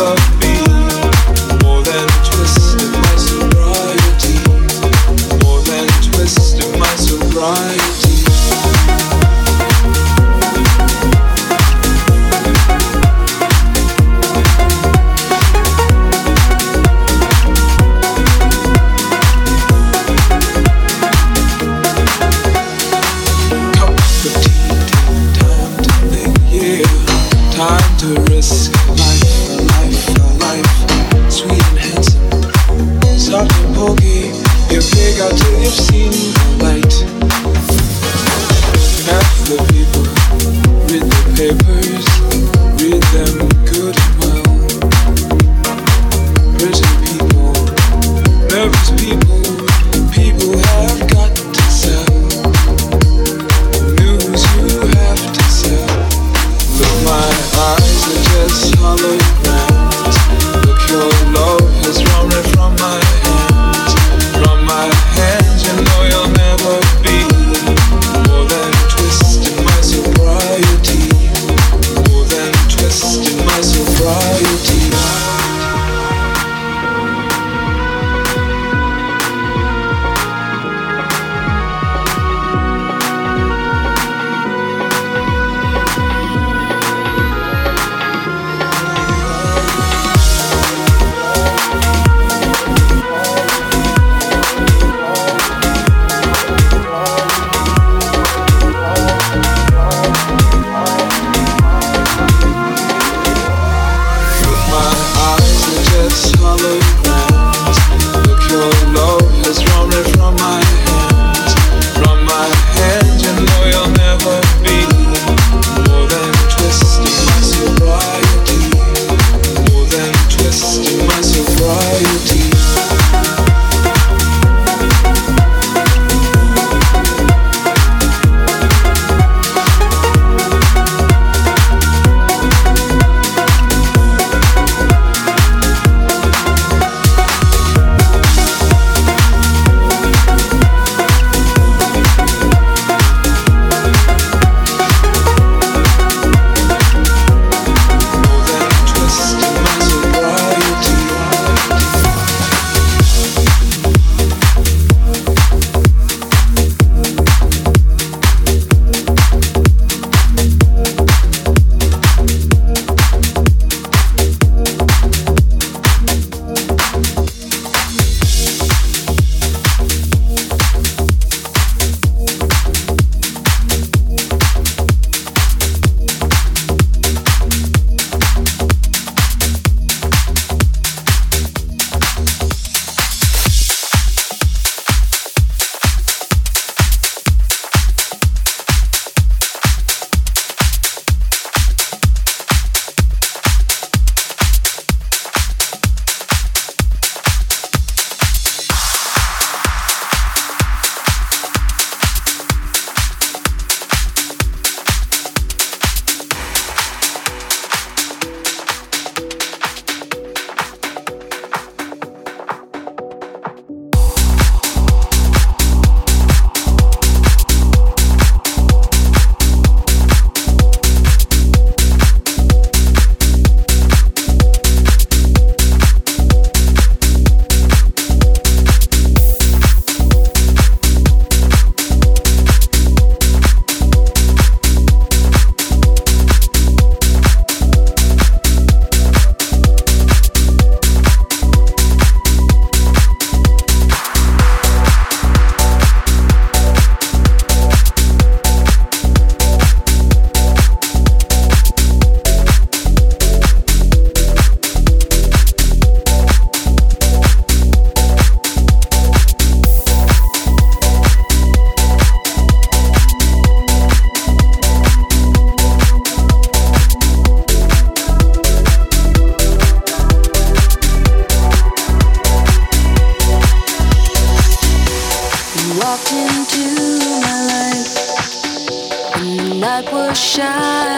my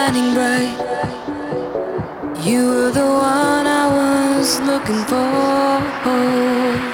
shining bright. You were the one I was looking for.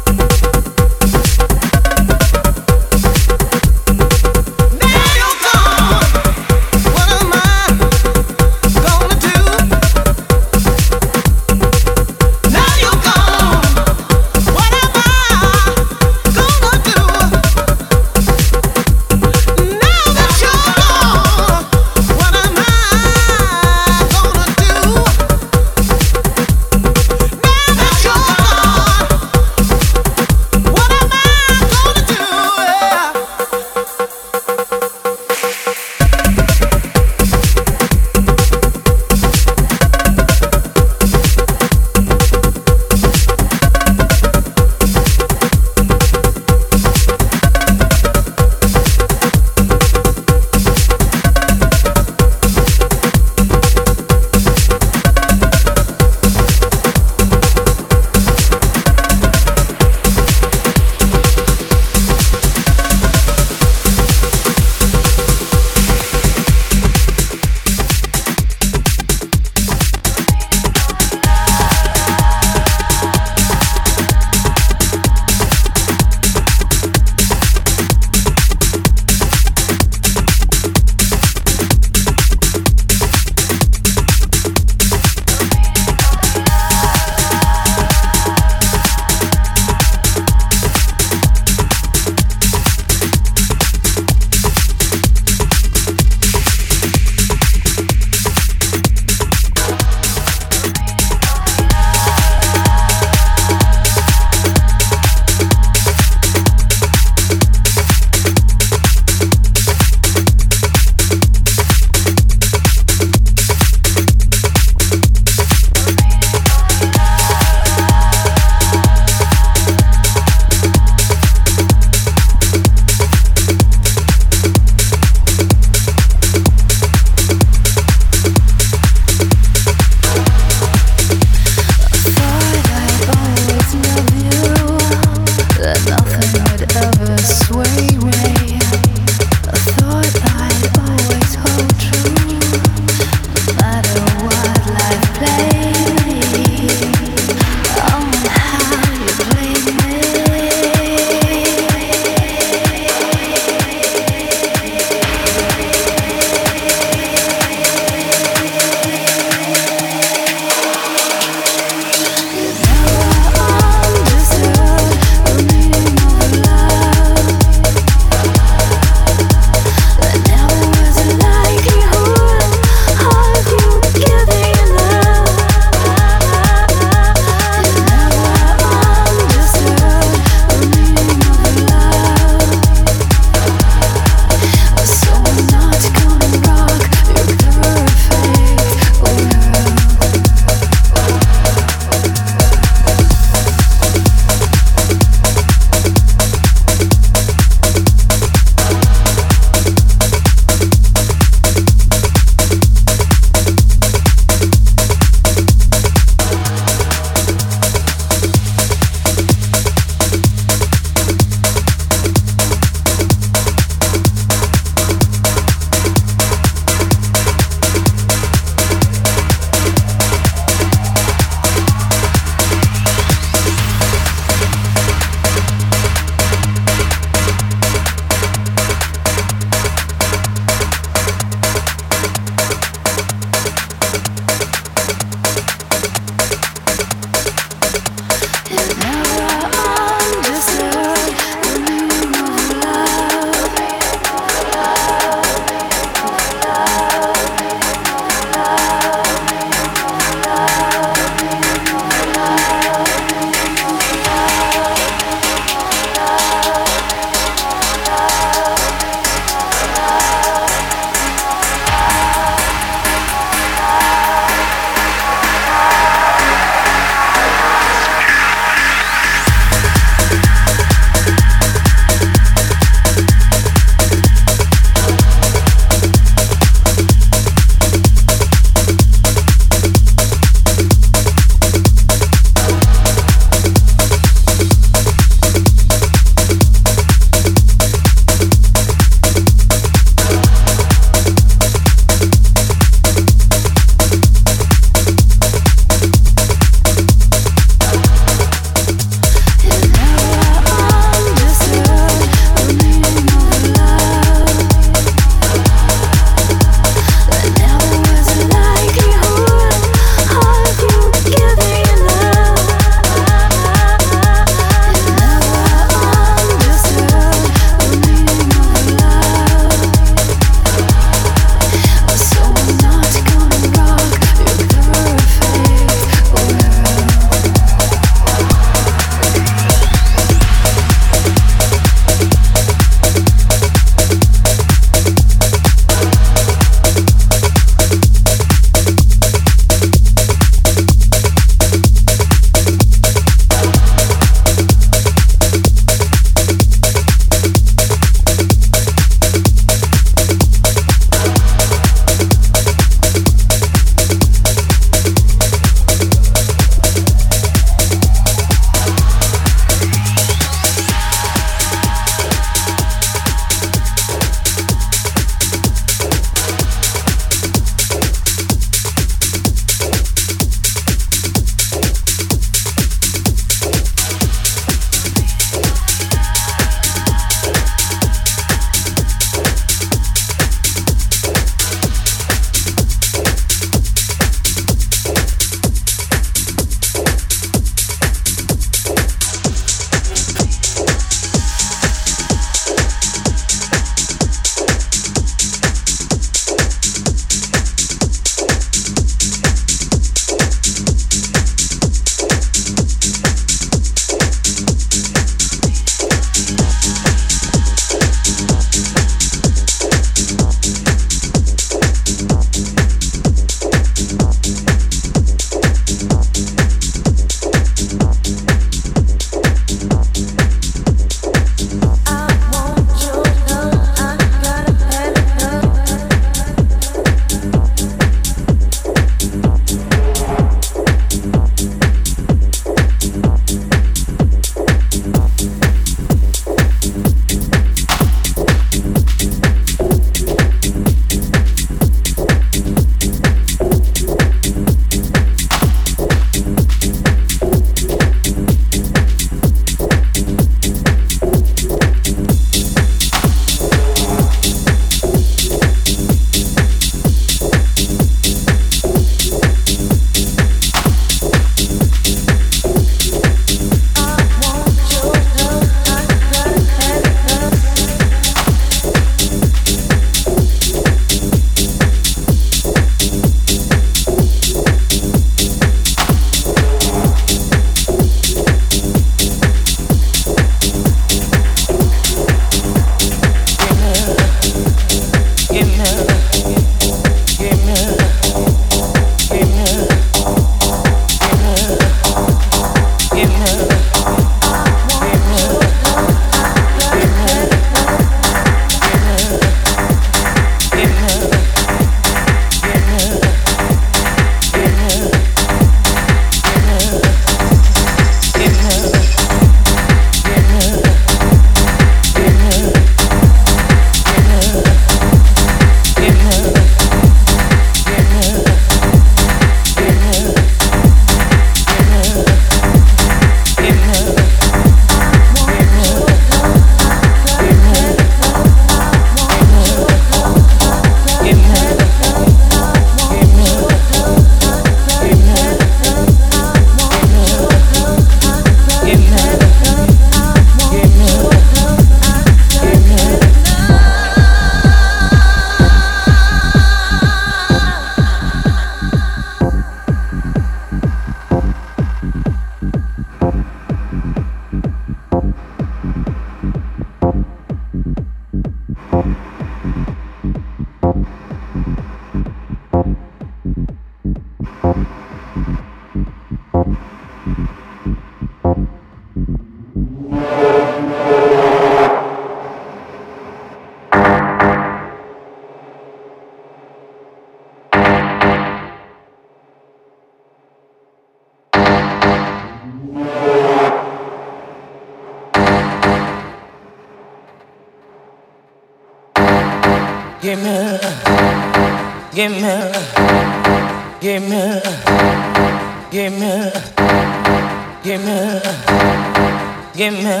Give me,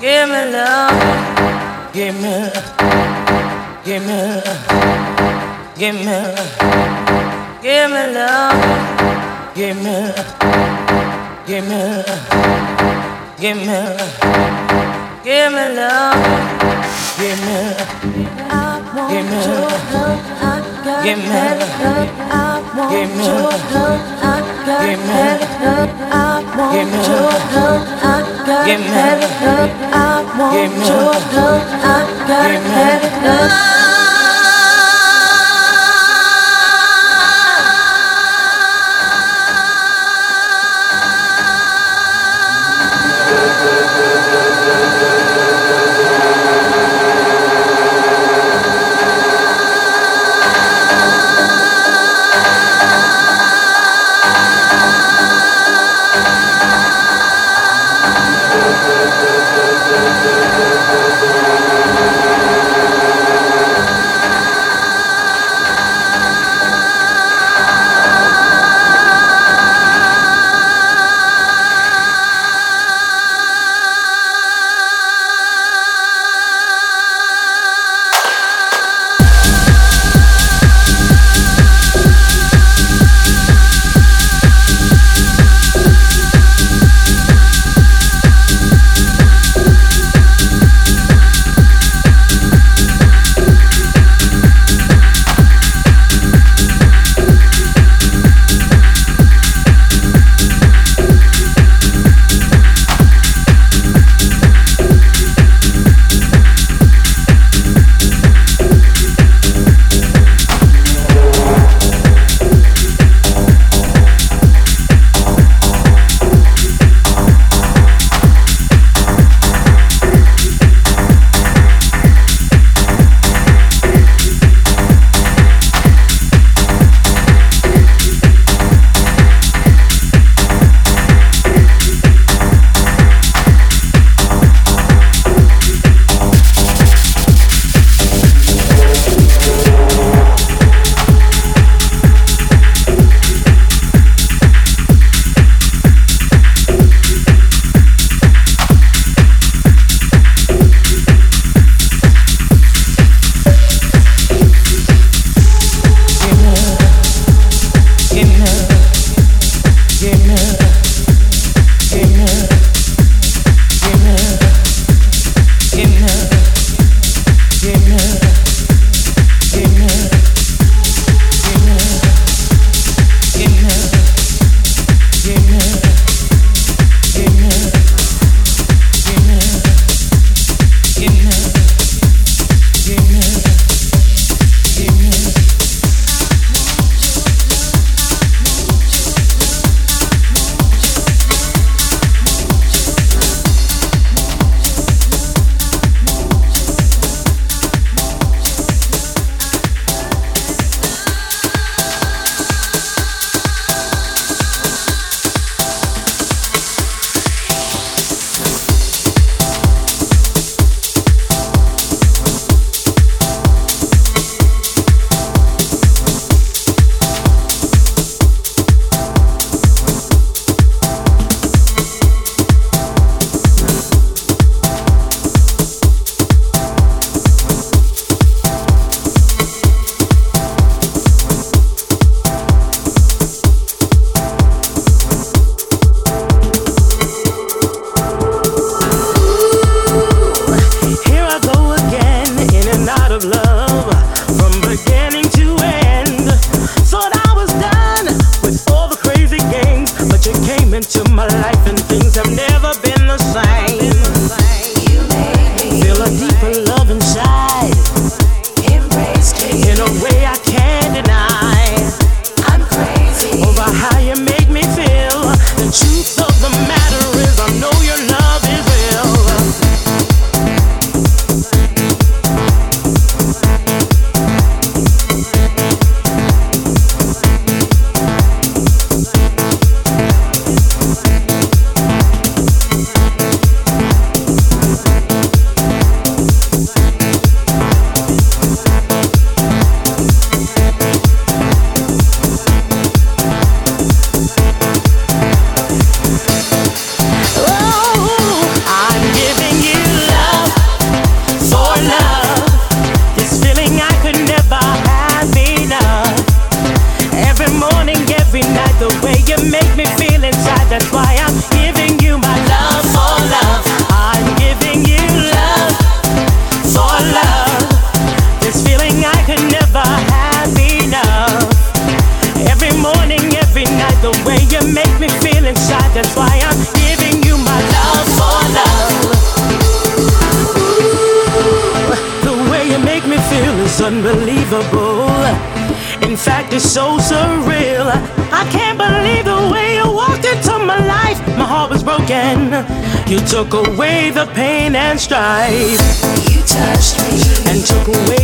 give me love. Give me, give me, give me, give me love. Give me, give me, give me, give me love. Give me, give me, give me, a little, I'll go. give me, a little, I'll go. give me, a little, I'll go. give me, give me, give me. inside. Strife. You touched me and took away